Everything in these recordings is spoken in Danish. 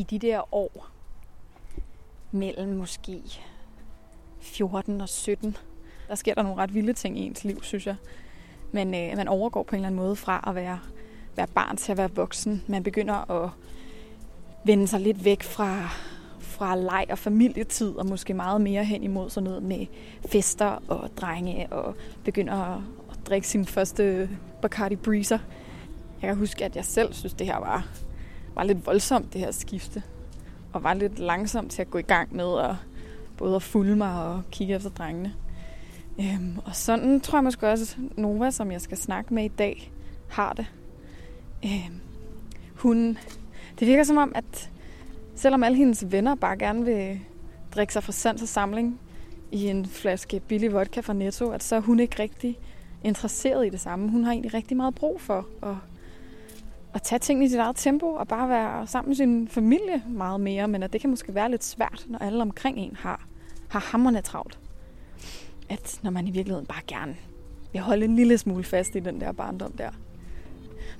i de der år mellem måske 14 og 17, der sker der nogle ret vilde ting i ens liv, synes jeg. Men øh, man overgår på en eller anden måde fra at være, være barn til at være voksen. Man begynder at vende sig lidt væk fra, fra leg og familietid, og måske meget mere hen imod sådan noget med fester og drenge, og begynder at, at drikke sin første Bacardi Breezer. Jeg kan huske, at jeg selv synes, det her var, var lidt voldsomt, det her skifte. Og var lidt langsomt til at gå i gang med at både at fulde mig og kigge efter drengene. Øhm, og sådan tror jeg måske også, at Nova, som jeg skal snakke med i dag, har det. Øhm, hun, det virker som om, at selvom alle hendes venner bare gerne vil drikke sig fra sans og samling i en flaske billig vodka fra Netto, at så er hun ikke rigtig interesseret i det samme. Hun har egentlig rigtig meget brug for at, at tage tingene i sit eget tempo og bare være sammen med sin familie meget mere, men at det kan måske være lidt svært, når alle omkring en har, har hammerne travlt. At når man i virkeligheden bare gerne vil holde en lille smule fast i den der barndom der.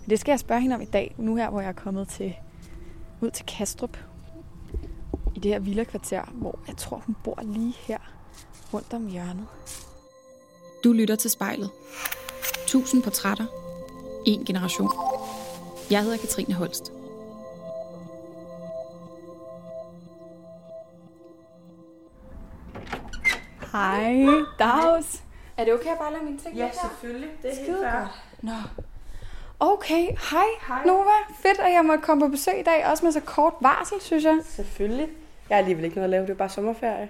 Men det skal jeg spørge hende om i dag, nu her, hvor jeg er kommet til, ud til Kastrup. I det her villa-kvarter, hvor jeg tror, hun bor lige her rundt om hjørnet. Du lytter til spejlet. Tusind portrætter. En generation. Jeg hedder Katrine Holst. Hej, Dags. Er det okay at bare lade mine ting Ja, her? selvfølgelig. Det er helt Skide fair. godt. Nå. Okay, hej, Hej. Nova. Fedt, at jeg måtte komme på besøg i dag, også med så kort varsel, synes jeg. Selvfølgelig. Jeg har alligevel ikke noget at lave, det er bare sommerferie.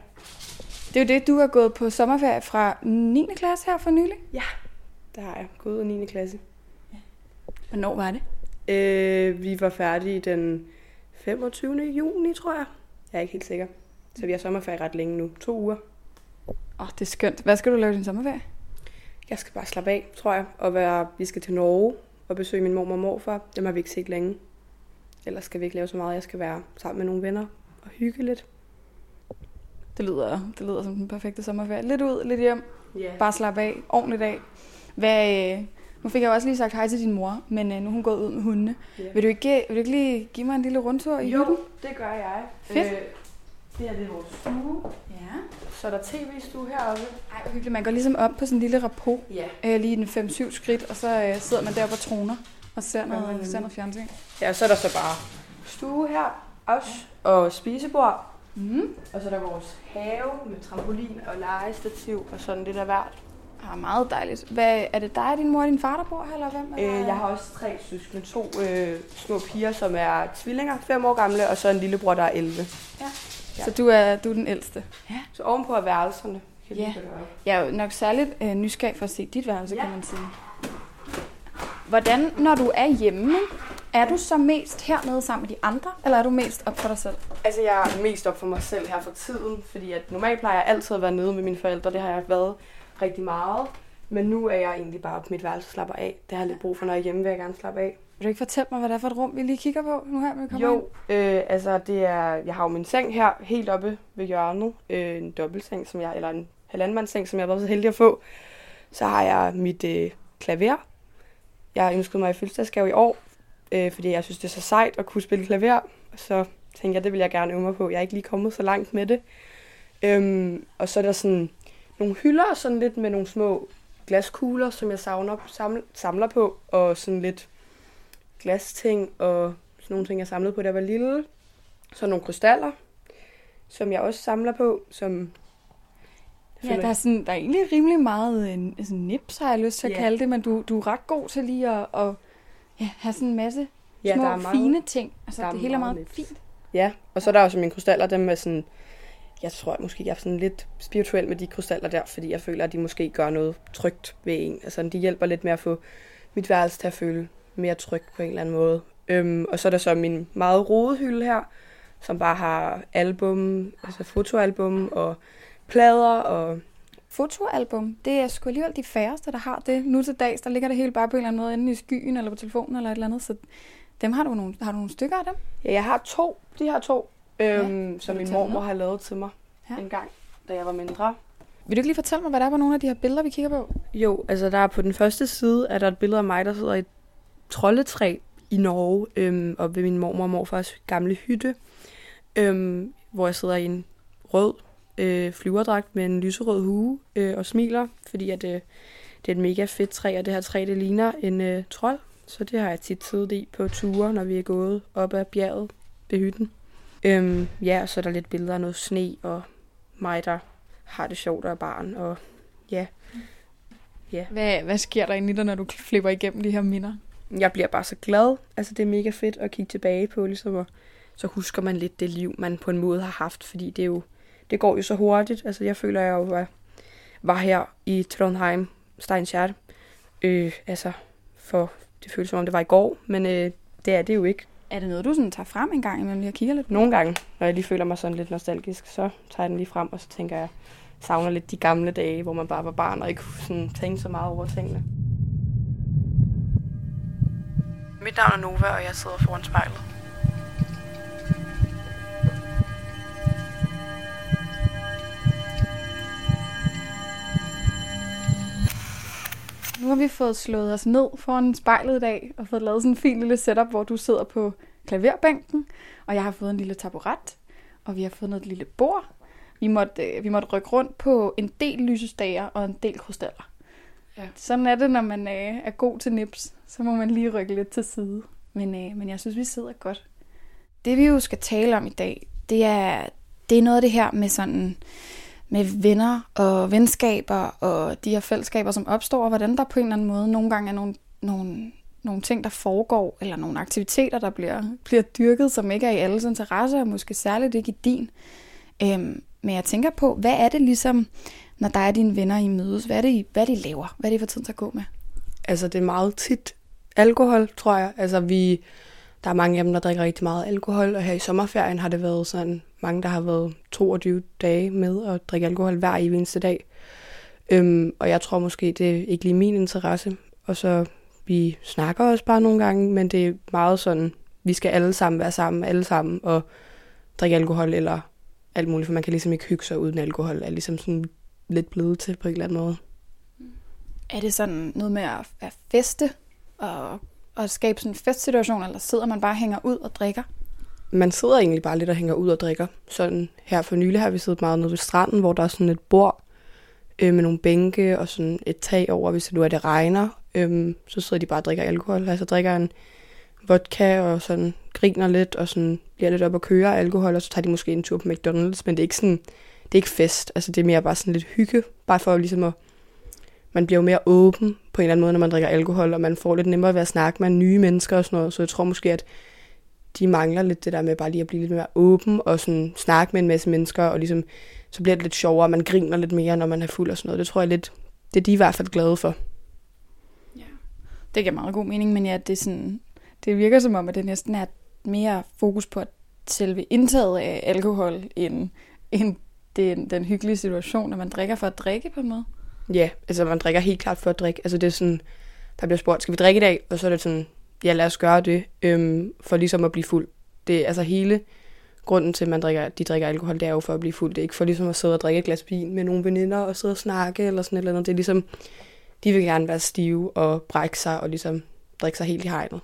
Det er jo det, du har gået på sommerferie fra 9. klasse her for nylig. Ja, det har jeg. Gået ud af 9. klasse. Hvornår var det? Øh, vi var færdige den 25. juni, tror jeg. Jeg er ikke helt sikker. Så vi har sommerferie ret længe nu. To uger. Åh, oh, det er skønt. Hvad skal du lave din sommerferie? Jeg skal bare slappe af, tror jeg. Og være, vi skal til Norge og besøge min mormor og morfar. Dem har vi ikke set længe. Ellers skal vi ikke lave så meget. Jeg skal være sammen med nogle venner og hygge lidt. Det lyder, det lyder som den perfekte sommerferie. Lidt ud, lidt hjem. Ja. Bare slappe af. Ordentligt af. Hvad, øh, nu fik jeg jo også lige sagt hej til din mor, men øh, nu er hun gået ud med hundene. Ja. Vil, du ikke, vil du ikke lige give mig en lille rundtur i hytten? det gør jeg. Fedt. Øh, det her det er vores stue. Ja. Så er der tv-stue heroppe. Ej, hvor hyggeligt. Man går ligesom op på sådan en lille rapport. Ja. øh, lige den 5-7 skridt, og så øh, sidder man der på troner og ser Ja, noget, men- ser noget fjernsyn. Ja, og så er der så bare stue her også, og spisebord. Mm. Og så er der vores have med trampolin og legestativ og sådan lidt af hvert. Ah, meget dejligt. Hvad, er det dig din mor og din far, der bor her, eller hvem? Øh, jeg har også tre søskende, to øh, små piger, som er tvillinger, fem år gamle, og så en lillebror, der er 11. Så du er, du er den ældste. Så ovenpå er værelserne. Kan Ja. Jeg er jo nok særligt øh, nysgerrig for at se dit værelse, Ja. kan man sige. Hvordan, når du er hjemme, er du så mest hernede sammen med de andre, eller er du mest op for dig selv? Altså, jeg er mest op for mig selv her for tiden, fordi at normalt plejer jeg altid at være nede med mine forældre. Det har jeg været rigtig meget. Men nu er jeg egentlig bare på mit værelse og slapper af. Det har jeg lidt brug for, når jeg er hjemme, vil jeg gerne slappe af. Vil du ikke fortælle mig, hvad det er for et rum, vi lige kigger på nu her, når vi kommer Jo, ind? øh, altså det er, jeg har jo min seng her helt oppe ved hjørnet. Øh, en dobbeltseng, som jeg, eller en halvandmandsseng, som jeg har været så heldig at få. Så har jeg mit øh, klaver. Jeg har ønsket mig i fødselsdagsgave i år, øh, fordi jeg synes, det er så sejt at kunne spille klaver. Så tænkte jeg, det vil jeg gerne øve mig på. Jeg er ikke lige kommet så langt med det. Øhm, og så er der sådan nogle hylder, sådan lidt med nogle små glaskugler, som jeg savner, samler, samler på, og sådan lidt glasting og sådan nogle ting, jeg samlede på, da jeg var lille. Så nogle krystaller, som jeg også samler på, som... Ja, der er, sådan, der er egentlig rimelig meget øh, sådan nips, har jeg lyst til at Ja. kalde det, men du, du er ret god til lige at, at ja, have sådan en masse ja, små, der er meget, fine ting. Altså, det hele er meget nips. fint. Ja, og så er der også mine krystaller, dem er sådan... Jeg tror at måske, jeg er sådan lidt spirituel med de krystaller der, fordi jeg føler, at de måske gør noget trygt ved en. Altså, de hjælper lidt med at få mit værelse til at føle mere trygt på en eller anden måde. Øhm, og så er der så min meget rode hylde her, som bare har album, altså fotoalbum og plader og Fotoalbum, det er sgu alligevel de færreste, der har det. Nu til dags, der ligger det hele bare på en eller anden måde inde i skyen, eller på telefonen, eller et eller andet. Så dem har du nogle, har du nogle stykker af dem? Ja, jeg har to. De har to, øhm, Har som min mormor har lavet til mig Ja. ja. en gang, da jeg var mindre. Vil du ikke lige fortælle mig, hvad der er på nogle af de her billeder, vi kigger på? Jo, altså der er på den første side, er der et billede af mig, der sidder i et troldetræ i Norge, øhm, og ved min mormor og morfars gamle hytte, øhm, hvor jeg sidder i en rød øh, flyverdragt med en lyserød hue øh, og smiler, fordi at, øh, det er et mega fedt træ, og det her træ, det ligner en øh, trold. Så det har jeg tit siddet i på ture, når vi er gået op ad bjerget ved hytten. Øhm, ja, og så er der lidt billeder af noget sne, og mig, der har det sjovt og er barn, og ja. ja. Hvad, hvad sker der inde i dig, når du flipper igennem de her minder? Jeg bliver bare så glad. Altså, det er mega fedt at kigge tilbage på, ligesom, og så husker man lidt det liv, man på en måde har haft, fordi det er jo, det går jo så hurtigt. Altså, jeg føler, jeg jo var, var her i Trondheim, Steinsjert, øh, altså, for det føles som om det var i går, men øh, det er det jo ikke. Er det noget, du sådan tager frem en gang imellem lige og kigger lidt Nogle gange, når jeg lige føler mig sådan lidt nostalgisk, så tager jeg den lige frem, og så tænker jeg, savner lidt de gamle dage, hvor man bare var barn og ikke kunne sådan tænke så meget over tingene. Mit navn er Nova, og jeg sidder foran spejlet. Nu har vi fået slået os ned foran spejlet i dag, og fået lavet sådan en fin lille setup, hvor du sidder på klaverbænken, og jeg har fået en lille taburet, og vi har fået noget lille bord. Vi måtte, øh, vi måtte rykke rundt på en del lysestager og en del krystaller. Ja. Sådan er det, når man øh, er god til nips. Så må man lige rykke lidt til side. Men, øh, men jeg synes, vi sidder godt. Det vi jo skal tale om i dag, det er, det er noget af det her med sådan med venner og venskaber og de her fællesskaber, som opstår, og hvordan der på en eller anden måde nogle gange er nogle, nogle, nogle ting, der foregår, eller nogle aktiviteter, der bliver, bliver dyrket, som ikke er i alles interesse, og måske særligt ikke i din. Øhm, men jeg tænker på, hvad er det ligesom, når der er dine venner, I mødes? Hvad er det, I, hvad det, I laver? Hvad er det, I får tiden til at gå med? Altså, det er meget tit alkohol, tror jeg. Altså, vi, der er mange af dem, der drikker rigtig meget alkohol, og her i sommerferien har det været sådan mange, der har været 22 dage med at drikke alkohol hver i eneste dag. Øhm, og jeg tror måske, det er ikke lige min interesse. Og så vi snakker også bare nogle gange, men det er meget sådan, vi skal alle sammen være sammen, alle sammen, og drikke alkohol eller alt muligt, for man kan ligesom ikke hygge sig uden alkohol, er ligesom sådan lidt blevet til på en eller anden måde. Er det sådan noget med at, at feste og, og skabe sådan en festsituation, eller sidder man bare og hænger ud og drikker? Man sidder egentlig bare lidt og hænger ud og drikker. Sådan her for nylig har vi siddet meget nede ved stranden, hvor der er sådan et bord øh, med nogle bænke og sådan et tag over, hvis det nu er det regner. Øh, så sidder de bare og drikker alkohol. Altså drikker en vodka og sådan griner lidt og sådan bliver lidt op og kører alkohol, og så tager de måske en tur på McDonald's, men det er ikke sådan, det er ikke fest. Altså det er mere bare sådan lidt hygge, bare for ligesom at, man bliver jo mere åben på en eller anden måde, når man drikker alkohol, og man får lidt nemmere ved at snakke med nye mennesker og sådan noget, så jeg tror måske, at de mangler lidt det der med bare lige at blive lidt mere åben og sådan snakke med en masse mennesker, og ligesom, så bliver det lidt sjovere, man griner lidt mere, når man er fuld og sådan noget. Det tror jeg lidt, det er de i hvert fald glade for. Ja, det giver meget god mening, men ja, det, er sådan, det virker som om, at det næsten er mere fokus på selve indtaget af alkohol, end, end den, den hyggelige situation, at man drikker for at drikke på en måde. Ja, altså man drikker helt klart for at drikke. Altså det er sådan, der bliver spurgt, skal vi drikke i dag? Og så er det sådan, ja, lad os gøre det, øhm, for ligesom at blive fuld. Det er altså hele grunden til, at man drikker, de drikker alkohol, det er jo for at blive fuld. Det er ikke for ligesom at sidde og drikke et glas vin med nogle veninder og sidde og snakke eller sådan et eller andet. Det er ligesom, de vil gerne være stive og brække sig og ligesom drikke sig helt i hegnet.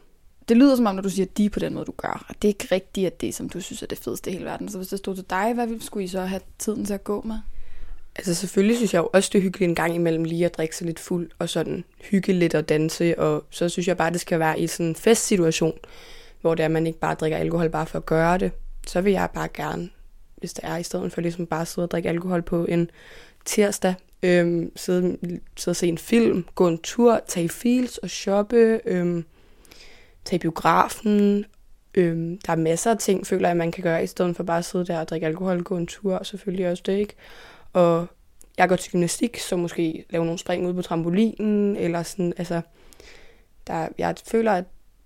Det lyder som om, når du siger de på den måde, du gør, at det er ikke rigtigt, at det som du synes er det fedeste i hele verden. Så hvis det stod til dig, hvad skulle I så have tiden til at gå med? Altså selvfølgelig synes jeg jo også, det er hyggeligt en gang imellem lige at drikke sig lidt fuld og sådan hygge lidt og danse. Og så synes jeg bare, det skal være i sådan en festsituation, hvor det er, at man ikke bare drikker alkohol bare for at gøre det. Så vil jeg bare gerne, hvis det er, i stedet for ligesom bare at sidde og drikke alkohol på en tirsdag, øhm, sidde, sidde og se en film, gå en tur, tage fields og shoppe, øhm, tage biografen. Øhm, der er masser af ting, føler jeg, man kan gøre, i stedet for bare at sidde der og drikke alkohol, gå en tur, og selvfølgelig også det, ikke? Og jeg går til gymnastik, så måske lave nogle spring ud på trampolinen, eller sådan, altså, der, jeg føler, at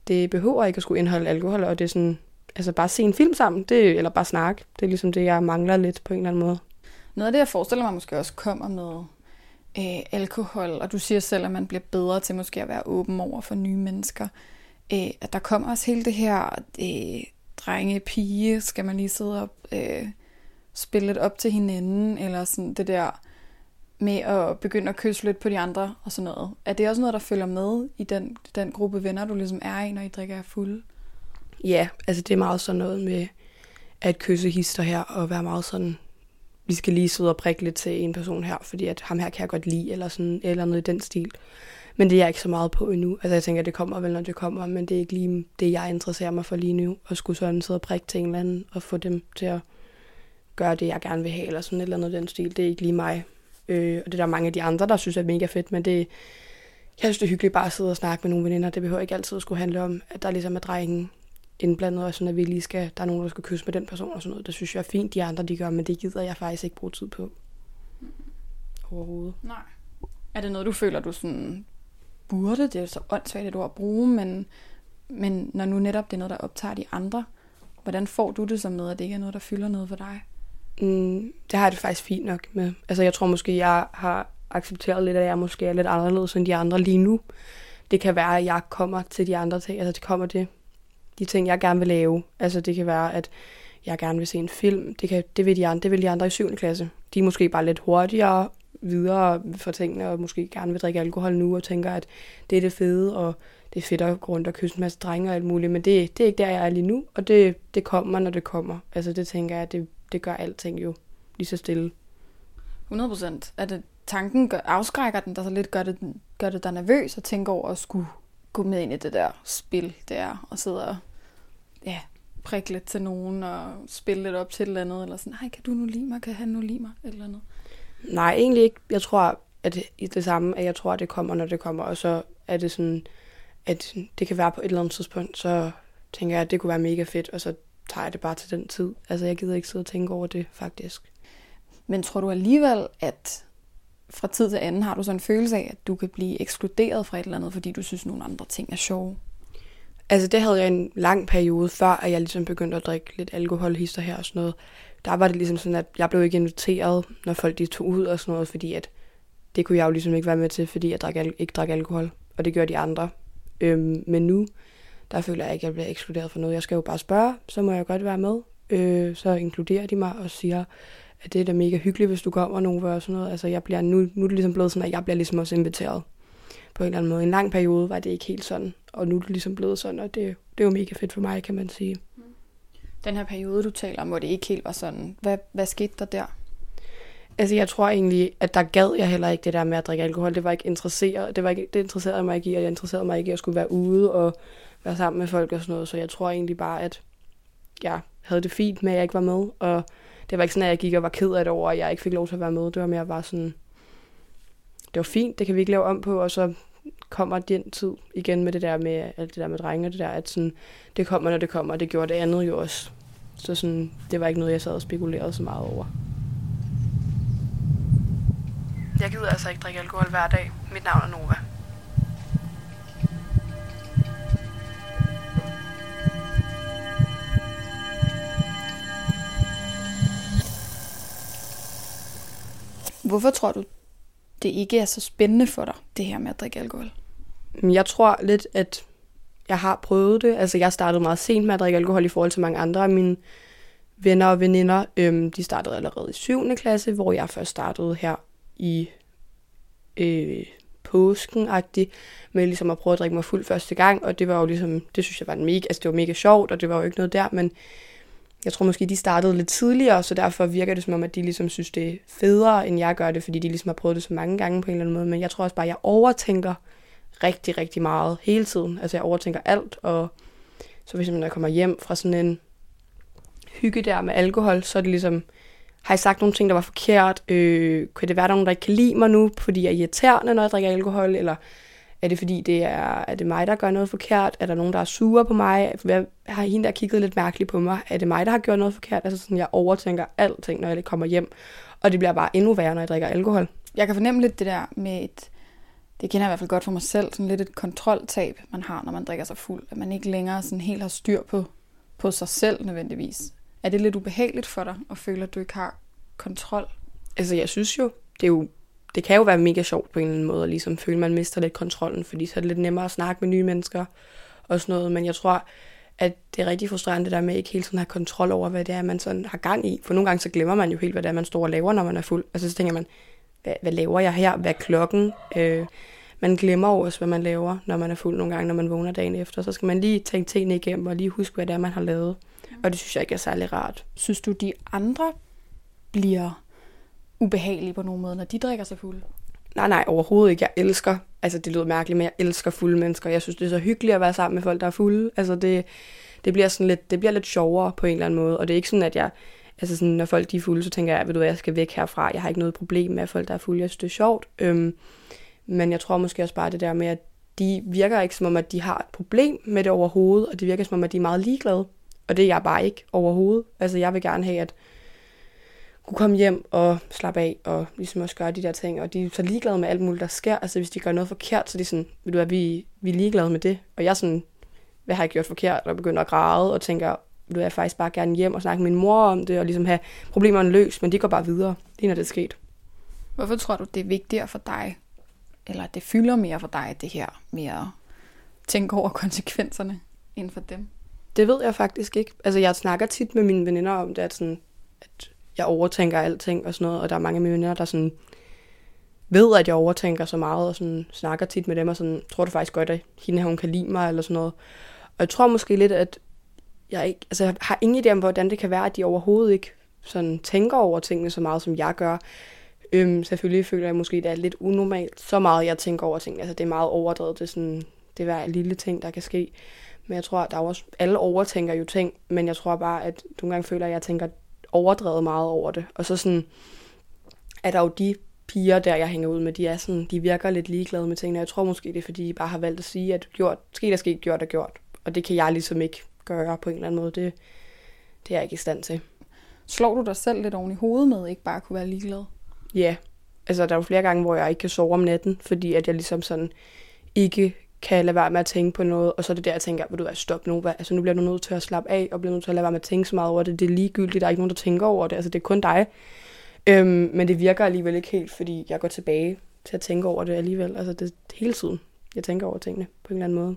det behøver ikke at skulle indeholde alkohol, og det er sådan, altså bare se en film sammen, det, eller bare snakke, det er ligesom det, jeg mangler lidt på en eller anden måde. Noget af det, jeg forestiller mig måske også kommer med øh, alkohol, og du siger selv, at man bliver bedre til måske at være åben over for nye mennesker. Øh, at der kommer også hele det her øh, drenge-pige, skal man lige sidde op, øh, spille lidt op til hinanden, eller sådan det der med at begynde at kysse lidt på de andre og sådan noget. Er det også noget, der følger med i den, den gruppe venner, du ligesom er i, når I drikker jer fulde? Ja, altså det er meget sådan noget med at kysse hister her og være meget sådan, vi skal lige sidde og prikke lidt til en person her, fordi at ham her kan jeg godt lide, eller sådan eller noget i den stil. Men det er jeg ikke så meget på endnu. Altså jeg tænker, at det kommer vel, når det kommer, men det er ikke lige det, jeg interesserer mig for lige nu. At skulle sådan sidde og prikke til en eller anden, og få dem til at gøre det, jeg gerne vil have, eller sådan et eller andet den stil. Det er ikke lige mig. Øh, og det er der mange af de andre, der synes er mega fedt, men det, jeg synes, det er hyggeligt bare at sidde og snakke med nogle veninder. Det behøver ikke altid at skulle handle om, at der ligesom er drengen indblandet, og sådan at vi lige skal, der er nogen, der skal kysse med den person og sådan noget. Det synes jeg er fint, de andre de gør, men det gider jeg faktisk ikke bruge tid på. Overhovedet. Nej. Er det noget, du føler, du sådan burde? Det er så åndssvagt et ord at bruge, men, men når nu netop det er noget, der optager de andre, hvordan får du det så med, at det ikke er noget, der fylder noget for dig? Mm, det har jeg det faktisk fint nok med. Altså jeg tror måske, jeg har accepteret lidt, at jeg måske er lidt anderledes end de andre lige nu. Det kan være, at jeg kommer til de andre ting, altså det kommer det, de ting, jeg gerne vil lave. Altså det kan være, at jeg gerne vil se en film. Det, kan, det, vil, de andre, det vil de andre i 7. klasse. De er måske bare lidt hurtigere videre for tingene, og måske gerne vil drikke alkohol nu, og tænker, at det er det fede, og det er fedt at gå rundt og kysse en masse drenge og alt muligt, men det, det er ikke der, jeg er lige nu, og det, det kommer, når det kommer. Altså det tænker jeg, det, det gør alting jo lige så stille. 100 procent. Er det tanken, gør, afskrækker den der så lidt, gør det, gør det dig nervøs at tænke over at skulle gå med ind i det der spil der, og sidde og ja, prikke lidt til nogen, og spille lidt op til et eller andet, eller sådan, hej, kan du nu lide mig, kan han nu lide mig, eller andet? Nej, egentlig ikke. Jeg tror, at det, det samme, at jeg tror, at det kommer, når det kommer, og så er det sådan, at det kan være på et eller andet tidspunkt, så tænker jeg, at det kunne være mega fedt, og så tager jeg det bare til den tid. Altså, jeg gider ikke sidde og tænke over det, faktisk. Men tror du alligevel, at fra tid til anden har du sådan en følelse af, at du kan blive ekskluderet fra et eller andet, fordi du synes, nogle andre ting er sjove? Altså, det havde jeg en lang periode, før at jeg ligesom begyndte at drikke lidt alkoholhister her og sådan noget. Der var det ligesom sådan, at jeg blev ikke inviteret, når folk de tog ud og sådan noget, fordi at det kunne jeg jo ligesom ikke være med til, fordi jeg drak, ikke drak alkohol, og det gør de andre. Øhm, men nu, der føler jeg ikke, at jeg bliver ekskluderet for noget. Jeg skal jo bare spørge, så må jeg godt være med. Øh, så inkluderer de mig og siger, at det er da mega hyggeligt, hvis du kommer nogen og sådan noget. Altså, jeg bliver, nu, nu er det ligesom blevet sådan, at jeg bliver ligesom også inviteret på en eller anden måde. En lang periode var det ikke helt sådan, og nu er det ligesom blevet sådan, og det, det er jo mega fedt for mig, kan man sige. Den her periode, du taler om, hvor det ikke helt var sådan, hvad, hvad skete der der? Altså, jeg tror egentlig, at der gad jeg heller ikke det der med at drikke alkohol. Det var ikke interesseret, det, var ikke, det interesserede mig ikke i, og jeg interesserede mig ikke i at skulle være ude og være sammen med folk og sådan noget. Så jeg tror egentlig bare, at jeg havde det fint med, at jeg ikke var med. Og det var ikke sådan, at jeg gik og var ked af det over, at jeg ikke fik lov til at være med. Det var mere bare sådan, det var fint, det kan vi ikke lave om på, og så kommer den tid igen med det der med alt det der med drenge og det der, at sådan, det kommer, når det kommer, og det gjorde det andet jo også. Så sådan, det var ikke noget, jeg sad og spekulerede så meget over. Jeg gider altså ikke drikke alkohol hver dag. Mit navn er Nova. Hvorfor tror du, det ikke er så spændende for dig, det her med at drikke alkohol? Jeg tror lidt, at jeg har prøvet det. Altså, jeg startede meget sent med at drikke alkohol i forhold til mange andre af mine venner og veninder. Øhm, de startede allerede i 7. klasse, hvor jeg først startede her i øh, påsken med ligesom at prøve at drikke mig fuld første gang, og det var jo ligesom, det synes jeg var en mega, altså det var mega sjovt, og det var jo ikke noget der, men jeg tror måske, de startede lidt tidligere, så derfor virker det som om, at de ligesom synes, det er federe, end jeg gør det, fordi de ligesom har prøvet det så mange gange på en eller anden måde. Men jeg tror også bare, at jeg overtænker rigtig, rigtig meget hele tiden. Altså jeg overtænker alt, og så hvis når jeg kommer hjem fra sådan en hygge der med alkohol, så er det ligesom, har jeg sagt nogle ting, der var forkert? Øh, kan det være, der er nogen, der ikke kan lide mig nu, fordi jeg er irriterende, når jeg drikker alkohol? Eller er det fordi, det er, er det mig, der gør noget forkert? Er der nogen, der er sure på mig? Hvad, har hende der kigget lidt mærkeligt på mig? Er det mig, der har gjort noget forkert? Altså sådan, jeg overtænker alting, når jeg kommer hjem. Og det bliver bare endnu værre, når jeg drikker alkohol. Jeg kan fornemme lidt det der med et, det kender jeg i hvert fald godt for mig selv, sådan lidt et kontroltab, man har, når man drikker sig fuld. At man ikke længere sådan helt har styr på, på sig selv nødvendigvis. Er det lidt ubehageligt for dig at føle, at du ikke har kontrol? Altså, jeg synes jo, det er jo det kan jo være mega sjovt på en eller anden måde, at ligesom føle, at man mister lidt kontrollen, fordi så er det lidt nemmere at snakke med nye mennesker og sådan noget. Men jeg tror, at det er rigtig frustrerende det der med ikke hele tiden at have kontrol over, hvad det er, man sådan har gang i. For nogle gange så glemmer man jo helt, hvad det er, man står og laver, når man er fuld. Altså så tænker man, hvad, hvad laver jeg her? Hvad er klokken? Øh, man glemmer også, hvad man laver, når man er fuld nogle gange, når man vågner dagen efter. Så skal man lige tænke tingene igennem og lige huske, hvad det er, man har lavet. Og det synes jeg ikke er særlig rart. Synes du, de andre bliver ubehagelige på nogen måde, når de drikker sig fulde? Nej, nej, overhovedet ikke. Jeg elsker, altså det lyder mærkeligt, men jeg elsker fulde mennesker. Jeg synes, det er så hyggeligt at være sammen med folk, der er fulde. Altså det, det bliver sådan lidt, det bliver lidt sjovere på en eller anden måde. Og det er ikke sådan, at jeg, altså sådan, når folk de er fulde, så tænker jeg, ved du hvad, jeg skal væk herfra. Jeg har ikke noget problem med, at folk der er fulde. Jeg synes, det er sjovt. Øhm, men jeg tror måske også bare det der med, at de virker ikke som om, at de har et problem med det overhovedet, og det virker som om, at de er meget ligeglade. Og det er jeg bare ikke overhovedet. Altså jeg vil gerne have, at kunne komme hjem og slappe af, og ligesom også gøre de der ting, og de er så ligeglade med alt muligt, der sker. Altså hvis de gør noget forkert, så er de sådan, ved du hvad, vi, vi er ligeglade med det. Og jeg er sådan, hvad har jeg gjort forkert, og begynder at græde, og tænker, du vil jeg faktisk bare gerne hjem og snakke med min mor om det, og ligesom have problemerne løst, men de går bare videre, lige når det er sket. Hvorfor tror du, det er vigtigere for dig, eller det fylder mere for dig, det her med at tænke over konsekvenserne, end for dem? Det ved jeg faktisk ikke. Altså, jeg snakker tit med mine veninder om det, at, sådan, at jeg overtænker alting og sådan noget, og der er mange af mine venner, der sådan ved, at jeg overtænker så meget, og sådan snakker tit med dem, og sådan, tror du faktisk godt, at hende her, hun kan lide mig, eller sådan noget. Og jeg tror måske lidt, at jeg ikke, altså jeg har ingen idé om, hvordan det kan være, at de overhovedet ikke sådan tænker over tingene så meget, som jeg gør. Øhm, selvfølgelig føler jeg måske, at det er lidt unormalt, så meget jeg tænker over tingene. Altså det er meget overdrevet, det er sådan, det er hver lille ting, der kan ske. Men jeg tror, at der er også, alle overtænker jo ting, men jeg tror bare, at nogle gange føler, at jeg tænker overdrevet meget over det. Og så sådan, er der jo de piger, der jeg hænger ud med, de er sådan, de virker lidt ligeglade med tingene. Jeg tror måske, det er, fordi de bare har valgt at sige, at gjort, sket er sket, gjort er gjort. Og det kan jeg ligesom ikke gøre på en eller anden måde. Det, det er jeg ikke i stand til. Slår du dig selv lidt oven i hovedet med, ikke bare kunne være ligeglad? Ja, altså der er jo flere gange, hvor jeg ikke kan sove om natten, fordi at jeg ligesom sådan ikke kan lade være med at tænke på noget, og så er det der, jeg tænker, vil du være stop nu, hvad? altså nu bliver du nødt til at slappe af, og bliver nødt til at lade være med at tænke så meget over det, det er ligegyldigt, der er ikke nogen, der tænker over det, altså det er kun dig. Øhm, men det virker alligevel ikke helt, fordi jeg går tilbage til at tænke over det alligevel, altså det er hele tiden, jeg tænker over tingene på en eller anden måde.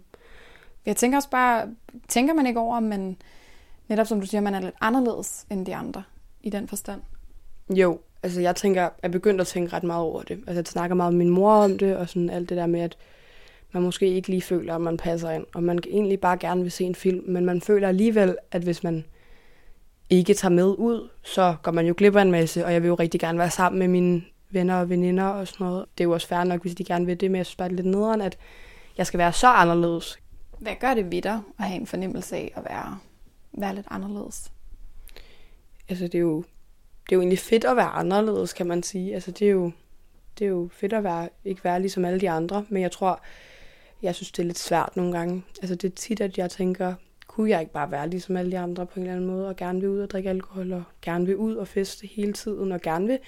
Jeg tænker også bare, tænker man ikke over, man, netop som du siger, man er lidt anderledes end de andre i den forstand? Jo, altså jeg tænker, jeg er begyndt at tænke ret meget over det. Altså jeg snakker meget med min mor om det, og sådan alt det der med, at man måske ikke lige føler, at man passer ind, og man egentlig bare gerne vil se en film, men man føler alligevel, at hvis man ikke tager med ud, så går man jo glip af en masse, og jeg vil jo rigtig gerne være sammen med mine venner og veninder og sådan noget. Det er jo også fair nok, hvis de gerne vil det, men jeg synes bare det er lidt nederen, at jeg skal være så anderledes. Hvad gør det ved dig at have en fornemmelse af at være, være lidt anderledes? Altså det er jo det er jo egentlig fedt at være anderledes, kan man sige. Altså det er jo, det er jo fedt at være, ikke være ligesom alle de andre, men jeg tror, jeg synes, det er lidt svært nogle gange. Altså det er tit, at jeg tænker, kunne jeg ikke bare være ligesom alle de andre på en eller anden måde, og gerne vil ud og drikke alkohol, og gerne vil ud og feste hele tiden, og gerne vil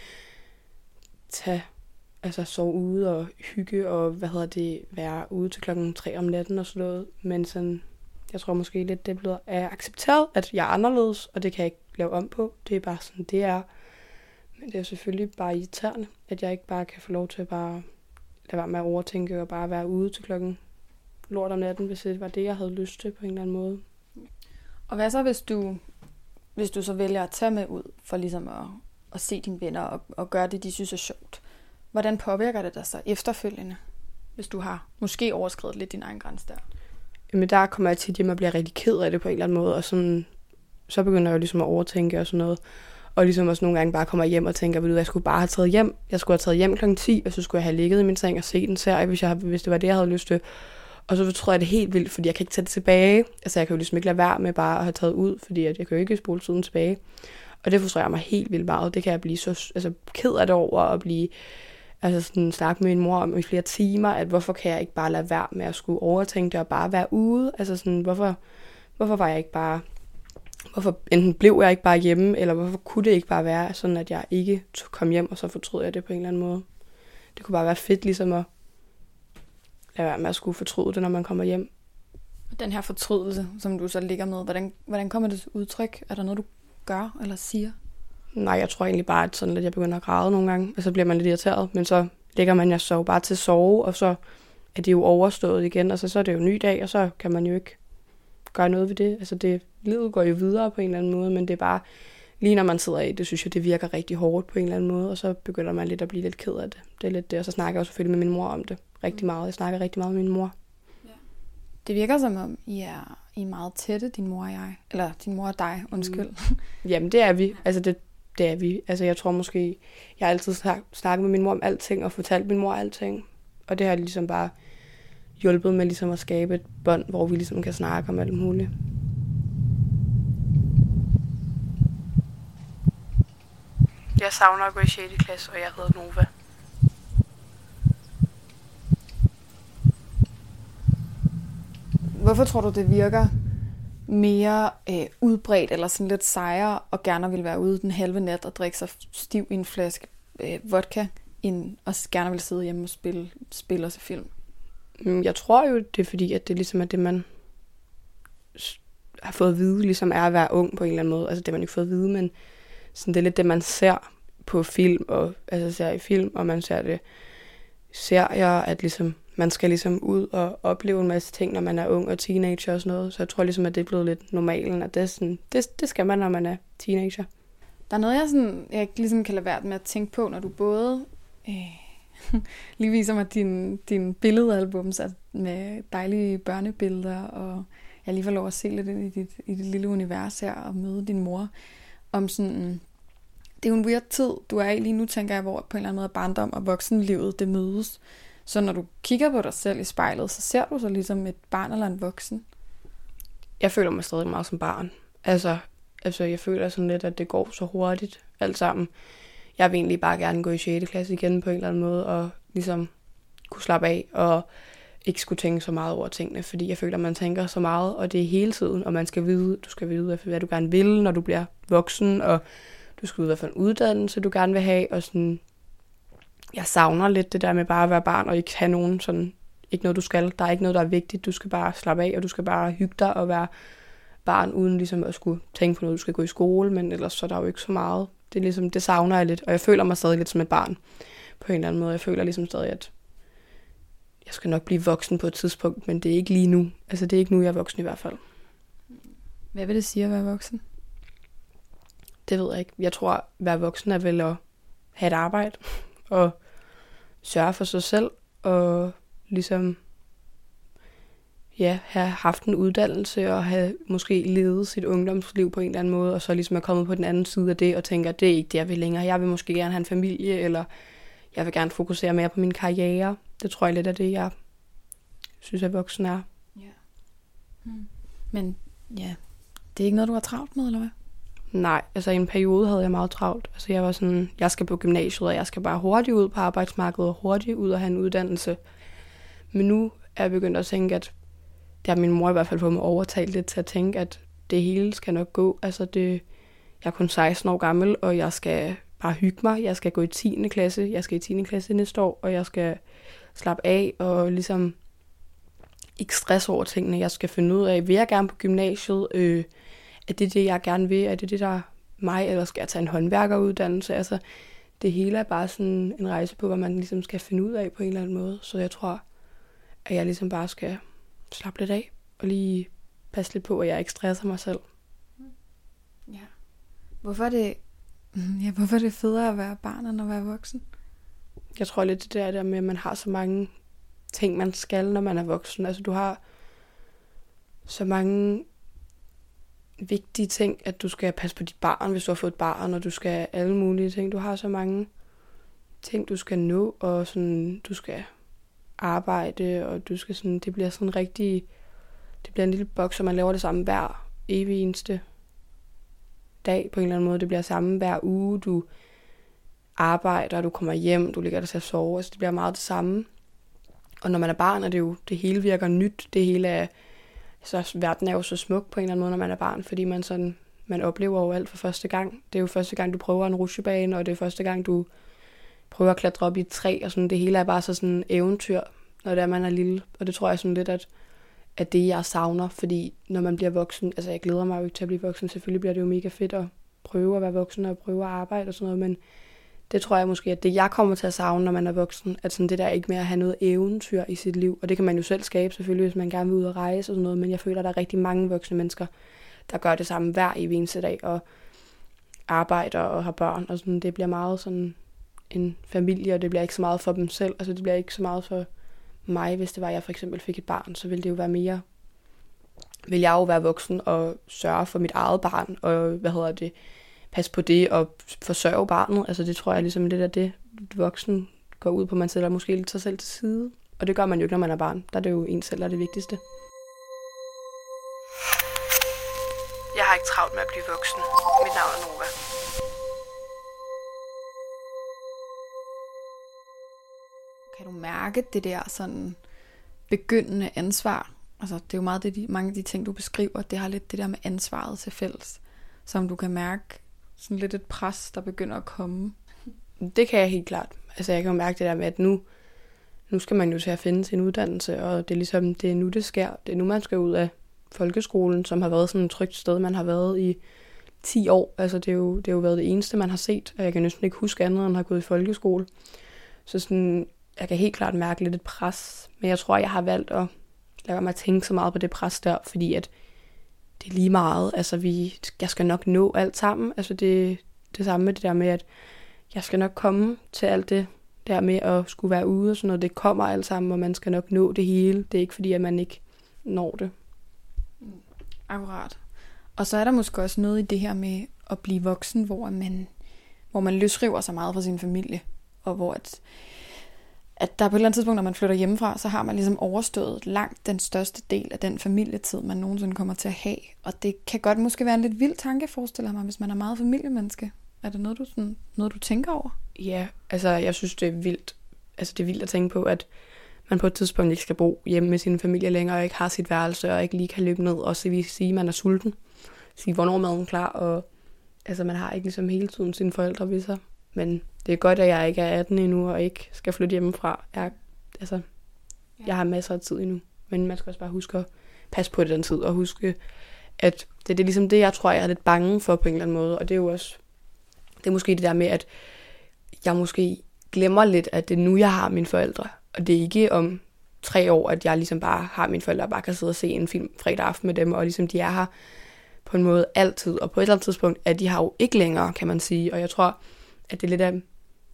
tage, altså sove ude og hygge, og hvad hedder det, være ude til klokken 3 om natten og sådan noget. Men sådan, jeg tror måske lidt, det er blevet er accepteret, at jeg er anderledes, og det kan jeg ikke lave om på. Det er bare sådan, det er. Men det er selvfølgelig bare irriterende, at jeg ikke bare kan få lov til at bare lade være med at overtænke og bare være ude til klokken lort om natten, hvis det var det, jeg havde lyst til på en eller anden måde. Og hvad så, hvis du, hvis du så vælger at tage med ud for ligesom at, at se dine venner og, og gøre det, de synes er sjovt? Hvordan påvirker det dig så efterfølgende, hvis du har måske overskrevet lidt din egen grænse der? Jamen der kommer jeg tit hjem og bliver rigtig ked af det på en eller anden måde, og sådan, så begynder jeg jo ligesom at overtænke og sådan noget. Og ligesom også nogle gange bare kommer hjem og tænker, ved du, jeg skulle bare have taget hjem. Jeg skulle have taget hjem kl. 10, og så skulle jeg have ligget i min seng og set en serie, hvis, jeg, hvis det var det, jeg havde lyst til. Og så tror jeg det er helt vildt, fordi jeg kan ikke tage det tilbage. Altså jeg kan jo ligesom ikke lade være med bare at have taget ud, fordi at jeg kan jo ikke spole tiden tilbage. Og det frustrerer mig helt vildt meget. Det kan jeg blive så altså, ked af det over at blive altså sådan snakke med min mor om i flere timer, at hvorfor kan jeg ikke bare lade være med at skulle overtænke det og bare være ude? Altså sådan, hvorfor, hvorfor var jeg ikke bare, hvorfor enten blev jeg ikke bare hjemme, eller hvorfor kunne det ikke bare være sådan, at jeg ikke kom hjem, og så fortrød jeg det på en eller anden måde. Det kunne bare være fedt ligesom at lade være med at skulle fortryde det, når man kommer hjem. Den her fortrydelse, som du så ligger med, hvordan, hvordan kommer det til udtryk? Er der noget, du gør eller siger? Nej, jeg tror egentlig bare, at, sådan, at jeg begynder at græde nogle gange, og så bliver man lidt irriteret, men så lægger man jeg så bare til sove, og så er det jo overstået igen, og så, så er det jo en ny dag, og så kan man jo ikke gøre noget ved det. Altså det, livet går jo videre på en eller anden måde, men det er bare lige når man sidder i det, synes jeg, det virker rigtig hårdt på en eller anden måde, og så begynder man lidt at blive lidt ked af det. Det er lidt det, og så snakker jeg også selvfølgelig med min mor om det rigtig meget. Jeg snakker rigtig meget med min mor. Det virker som om, I er, I er meget tætte, din mor og jeg. Eller din mor og dig, undskyld. Mm. Jamen, det er vi. Altså, det, det er vi. Altså, jeg tror måske, jeg har altid snakket med min mor om alting, og fortalt min mor alting. Og det har ligesom bare hjulpet med ligesom at skabe et bånd, hvor vi ligesom kan snakke om alt muligt. Jeg savner at gå i 6. klasse, og jeg hedder Nova. Hvorfor tror du, det virker mere øh, udbredt eller sådan lidt sejere og gerne vil være ude den halve nat og drikke sig stiv i en flaske øh, vodka, end at gerne vil sidde hjemme og spille, spille og se film? Mm, jeg tror jo, det er fordi, at det ligesom er det, man har fået at vide, ligesom er at være ung på en eller anden måde. Altså det har man ikke fået at vide, men sådan, det er lidt det, man ser på film, og altså ser i film, og man ser det serier, at ligesom man skal ligesom ud og opleve en masse ting, når man er ung og teenager og sådan noget. Så jeg tror ligesom, at det er blevet lidt normalen, at det, er sådan, det, det skal man, når man er teenager. Der er noget, jeg, sådan, jeg ligesom kan lade være med at tænke på, når du både øh, lige viser mig din, din billedalbum med dejlige børnebilleder, og jeg lige får lov at se lidt ind i dit, i dit lille univers her og møde din mor. Om sådan, det er jo en weird tid, du er i lige nu, tænker jeg, hvor på en eller anden måde barndom og voksenlivet, det mødes. Så når du kigger på dig selv i spejlet, så ser du så ligesom et barn eller en voksen? Jeg føler mig stadig meget som barn. Altså, altså jeg føler sådan lidt, at det går så hurtigt alt sammen. Jeg vil egentlig bare gerne gå i 6. klasse igen på en eller anden måde, og ligesom kunne slappe af, og ikke skulle tænke så meget over tingene, fordi jeg føler, at man tænker så meget, og det er hele tiden, og man skal vide, du skal vide, hvad du gerne vil, når du bliver voksen, og du skal vide, hvad for en uddannelse du gerne vil have, og sådan, jeg savner lidt det der med bare at være barn og ikke have nogen sådan, ikke noget du skal. Der er ikke noget, der er vigtigt. Du skal bare slappe af, og du skal bare hygge dig og være barn, uden ligesom at skulle tænke på noget, du skal gå i skole, men ellers så er der jo ikke så meget. Det, er ligesom, det savner jeg lidt, og jeg føler mig stadig lidt som et barn på en eller anden måde. Jeg føler ligesom stadig, at jeg skal nok blive voksen på et tidspunkt, men det er ikke lige nu. Altså det er ikke nu, jeg er voksen i hvert fald. Hvad vil det sige at være voksen? Det ved jeg ikke. Jeg tror, at være voksen er vel at have et arbejde, og sørge for sig selv, og ligesom ja, have haft en uddannelse og have måske levet sit ungdomsliv på en eller anden måde, og så ligesom er kommet på den anden side af det og tænker, det er ikke det, jeg vil længere. Jeg vil måske gerne have en familie, eller jeg vil gerne fokusere mere på min karriere. Det tror jeg lidt er det, jeg synes, at voksen er. Ja. Hmm. Men ja, det er ikke noget, du har travlt med, eller hvad? Nej, altså i en periode havde jeg meget travlt. Altså jeg var sådan, jeg skal på gymnasiet, og jeg skal bare hurtigt ud på arbejdsmarkedet, og hurtigt ud og have en uddannelse. Men nu er jeg begyndt at tænke, at det har min mor i hvert fald fået mig overtalt lidt til at tænke, at det hele skal nok gå. Altså det, jeg er kun 16 år gammel, og jeg skal bare hygge mig. Jeg skal gå i 10. klasse. Jeg skal i 10. klasse næste år, og jeg skal slappe af og ligesom ikke stress over tingene. Jeg skal finde ud af, vil jeg gerne på gymnasiet? Øh, er det det, jeg gerne vil? Er det det, der er mig? Eller skal jeg tage en håndværkeruddannelse? Altså, det hele er bare sådan en rejse på, hvad man ligesom skal finde ud af på en eller anden måde. Så jeg tror, at jeg ligesom bare skal slappe lidt af, og lige passe lidt på, at jeg ikke stresser mig selv. Ja. Hvorfor er det, ja, hvorfor er det federe at være barn, end at være voksen? Jeg tror lidt, det er der med, at man har så mange ting, man skal, når man er voksen. Altså, du har så mange vigtige ting, at du skal passe på dit barn, hvis du har fået et barn, og du skal alle mulige ting. Du har så mange ting, du skal nå, og sådan, du skal arbejde, og du skal sådan, det bliver sådan rigtig, det bliver en lille boks, og man laver det samme hver evig eneste dag på en eller anden måde. Det bliver samme hver uge, du arbejder, du kommer hjem, du ligger der til at sove, altså det bliver meget det samme. Og når man er barn, er det jo, det hele virker nyt, det hele er, så verden er jo så smuk på en eller anden måde, når man er barn, fordi man sådan, man oplever jo alt for første gang. Det er jo første gang, du prøver en rutsjebane, og det er første gang, du prøver at klatre op i et træ, og sådan, det hele er bare så sådan eventyr, når det er, man er lille. Og det tror jeg sådan lidt, at, at det, jeg savner, fordi når man bliver voksen, altså jeg glæder mig jo ikke til at blive voksen, selvfølgelig bliver det jo mega fedt at prøve at være voksen og prøve at arbejde og sådan noget, men det tror jeg måske, at det jeg kommer til at savne, når man er voksen, at sådan det der ikke mere at have noget eventyr i sit liv, og det kan man jo selv skabe selvfølgelig, hvis man gerne vil ud og rejse og sådan noget, men jeg føler, at der er rigtig mange voksne mennesker, der gør det samme hver i eneste dag, og arbejder og har børn, og sådan, det bliver meget sådan en familie, og det bliver ikke så meget for dem selv. Altså det bliver ikke så meget for mig, hvis det var, at jeg for eksempel fik et barn, så ville det jo være mere, vil jeg jo være voksen og sørge for mit eget barn, og hvad hedder det, passe på det og forsørge barnet. Altså det tror jeg ligesom lidt af det, voksen går ud på, man sætter måske lidt sig selv til side. Og det gør man jo ikke, når man er barn. Der er det jo en selv, der er det vigtigste. Jeg har ikke travlt med at blive voksen. Mit navn er Nova. Kan du mærke det der sådan begyndende ansvar? Altså, det er jo meget det, de, mange af de ting, du beskriver, det har lidt det der med ansvaret til fælles, som du kan mærke sådan lidt et pres, der begynder at komme. Det kan jeg helt klart. Altså, jeg kan jo mærke det der med, at nu, nu skal man jo til at finde sin uddannelse, og det er ligesom, det er nu, det sker. Det er nu, man skal ud af folkeskolen, som har været sådan et trygt sted, man har været i 10 år. Altså, det, er jo, det er jo været det eneste, man har set, og jeg kan næsten ikke huske andet, end har gået i folkeskole. Så sådan, jeg kan helt klart mærke lidt et pres, men jeg tror, jeg har valgt at lade mig tænke så meget på det pres der, fordi at det er lige meget. Altså, vi, jeg skal nok nå alt sammen. Altså, det, det samme med det der med, at jeg skal nok komme til alt det der med at skulle være ude og sådan noget. Det kommer alt sammen, og man skal nok nå det hele. Det er ikke fordi, at man ikke når det. Mm, akkurat. Og så er der måske også noget i det her med at blive voksen, hvor man, hvor man løsriver sig meget fra sin familie, og hvor at, at der på et eller andet tidspunkt, når man flytter hjemmefra, så har man ligesom overstået langt den største del af den familietid, man nogensinde kommer til at have. Og det kan godt måske være en lidt vild tanke, forestiller mig, hvis man er meget familiemenneske. Er det noget, du, sådan, noget, du tænker over? Ja, altså jeg synes, det er vildt. Altså det er vildt at tænke på, at man på et tidspunkt ikke skal bo hjemme med sin familie længere, og ikke har sit værelse, og ikke lige kan løbe ned, og så vil sige, at man er sulten. Sige, hvornår maden er klar, og altså man har ikke ligesom hele tiden sine forældre ved sig. Men det er godt, at jeg ikke er 18 endnu, og ikke skal flytte hjemmefra. Jeg, altså, jeg har masser af tid endnu. Men man skal også bare huske at passe på den tid, og huske, at det, det er ligesom det, jeg tror, jeg er lidt bange for på en eller anden måde. Og det er jo også, det er måske det der med, at jeg måske glemmer lidt, at det er nu, jeg har mine forældre. Og det er ikke om tre år, at jeg ligesom bare har mine forældre, og bare kan sidde og se en film fredag aften med dem, og ligesom de er her på en måde altid. Og på et eller andet tidspunkt, at de har jo ikke længere, kan man sige. Og jeg tror, at det er lidt af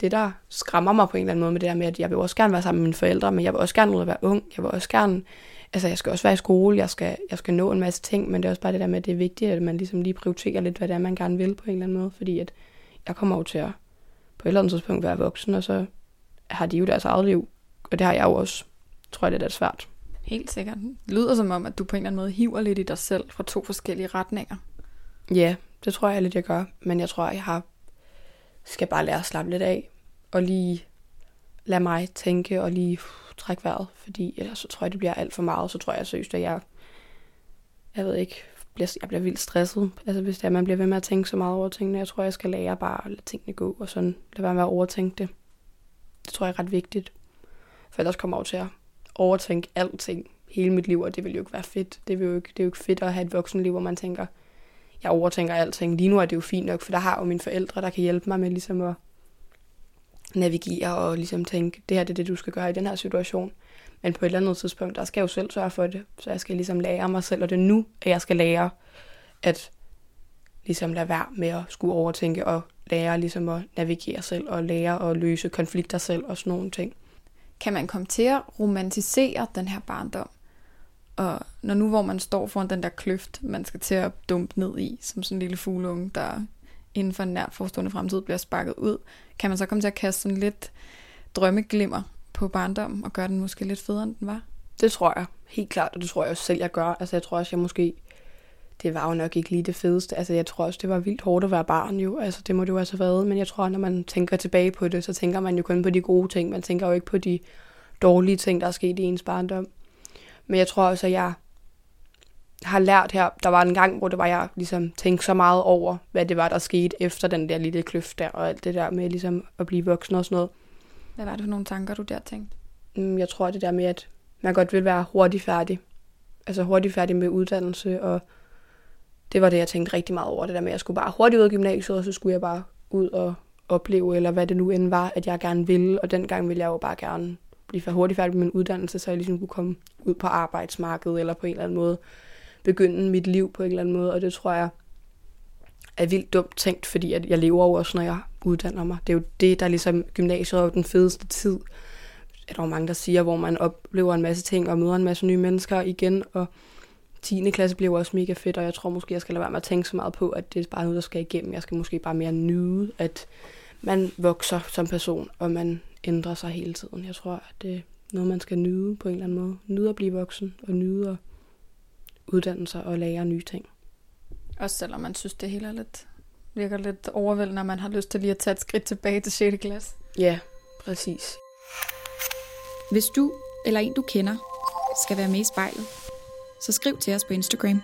det, der skræmmer mig på en eller anden måde med det der med, at jeg vil også gerne være sammen med mine forældre, men jeg vil også gerne ud at være ung. Jeg vil også gerne, altså jeg skal også være i skole, jeg skal, jeg skal nå en masse ting, men det er også bare det der med, at det er vigtigt, at man ligesom lige prioriterer lidt, hvad det er, man gerne vil på en eller anden måde, fordi at jeg kommer jo til at på et eller andet tidspunkt være voksen, og så har de jo deres eget liv, og det har jeg jo også. Tror jeg, det er svært. Helt sikkert. Det lyder som om, at du på en eller anden måde hiver lidt i dig selv fra to forskellige retninger. Ja, det tror jeg lidt, jeg gør. Men jeg tror, jeg har skal bare lære at slappe lidt af, og lige lade mig tænke, og lige uh, trække vejret, fordi ellers så tror jeg, det bliver alt for meget. Så tror jeg seriøst, at jeg, jeg ved ikke, bliver, jeg bliver vildt stresset. Altså hvis det er, man bliver ved med at tænke så meget over tingene. Jeg tror, jeg skal lære bare at lade tingene gå, og sådan lade være med at overtænke det. Det tror jeg er ret vigtigt. For ellers kommer jeg til at overtænke alting hele mit liv, og det vil jo ikke være fedt. Det, vil jo ikke, det er jo ikke fedt at have et voksenliv, hvor man tænker, jeg overtænker alting. Lige nu er det jo fint nok, for der har jo mine forældre, der kan hjælpe mig med ligesom at navigere og ligesom tænke, det her det er det, du skal gøre i den her situation. Men på et eller andet tidspunkt, der skal jeg jo selv sørge for det. Så jeg skal ligesom lære mig selv, og det er nu, at jeg skal lære at ligesom lade være med at skulle overtænke og lære ligesom at navigere selv og lære at løse konflikter selv og sådan nogle ting. Kan man komme til at romantisere den her barndom? Og når nu, hvor man står foran den der kløft, man skal til at dumpe ned i, som sådan en lille fugleunge, der inden for en nær forestående fremtid bliver sparket ud, kan man så komme til at kaste sådan lidt drømmeglimmer på barndommen og gøre den måske lidt federe, end den var? Det tror jeg helt klart, og det tror jeg også selv, jeg gør. Altså jeg tror også, jeg måske det var jo nok ikke lige det fedeste. Altså, jeg tror også, det var vildt hårdt at være barn jo. Altså, det må det jo altså have været. Men jeg tror, når man tænker tilbage på det, så tænker man jo kun på de gode ting. Man tænker jo ikke på de dårlige ting, der er sket i ens barndom. Men jeg tror også, at jeg har lært her, der var en gang, hvor det var, jeg ligesom tænkte så meget over, hvad det var, der skete efter den der lille kløft der, og alt det der med ligesom at blive voksen og sådan noget. Hvad var det for nogle tanker, du der tænkte? Mm, jeg tror, det der med, at man godt vil være hurtigt færdig. Altså hurtigt færdig med uddannelse, og det var det, jeg tænkte rigtig meget over. Det der med, at jeg skulle bare hurtigt ud af gymnasiet, og så skulle jeg bare ud og opleve, eller hvad det nu end var, at jeg gerne ville. Og dengang ville jeg jo bare gerne blive for hurtigt færdig med min uddannelse, så jeg ligesom kunne komme ud på arbejdsmarkedet, eller på en eller anden måde begynde mit liv på en eller anden måde. Og det tror jeg er vildt dumt tænkt, fordi at jeg lever jo også, når jeg uddanner mig. Det er jo det, der ligesom gymnasiet er den fedeste tid. Er der jo mange, der siger, hvor man oplever en masse ting og møder en masse nye mennesker igen, og 10. klasse bliver også mega fedt, og jeg tror måske, jeg skal lade være med at tænke så meget på, at det er bare noget, der skal igennem. Jeg skal måske bare mere nyde, at man vokser som person, og man ændrer sig hele tiden. Jeg tror, at det er noget, man skal nyde på en eller anden måde. Nyde at blive voksen, og nyde at uddanne sig og lære nye ting. Også selvom man synes, det hele er lidt, virker lidt overvældende, når man har lyst til lige at tage et skridt tilbage til 6. klasse. Ja, præcis. Hvis du eller en, du kender, skal være med i spejlet, så skriv til os på Instagram.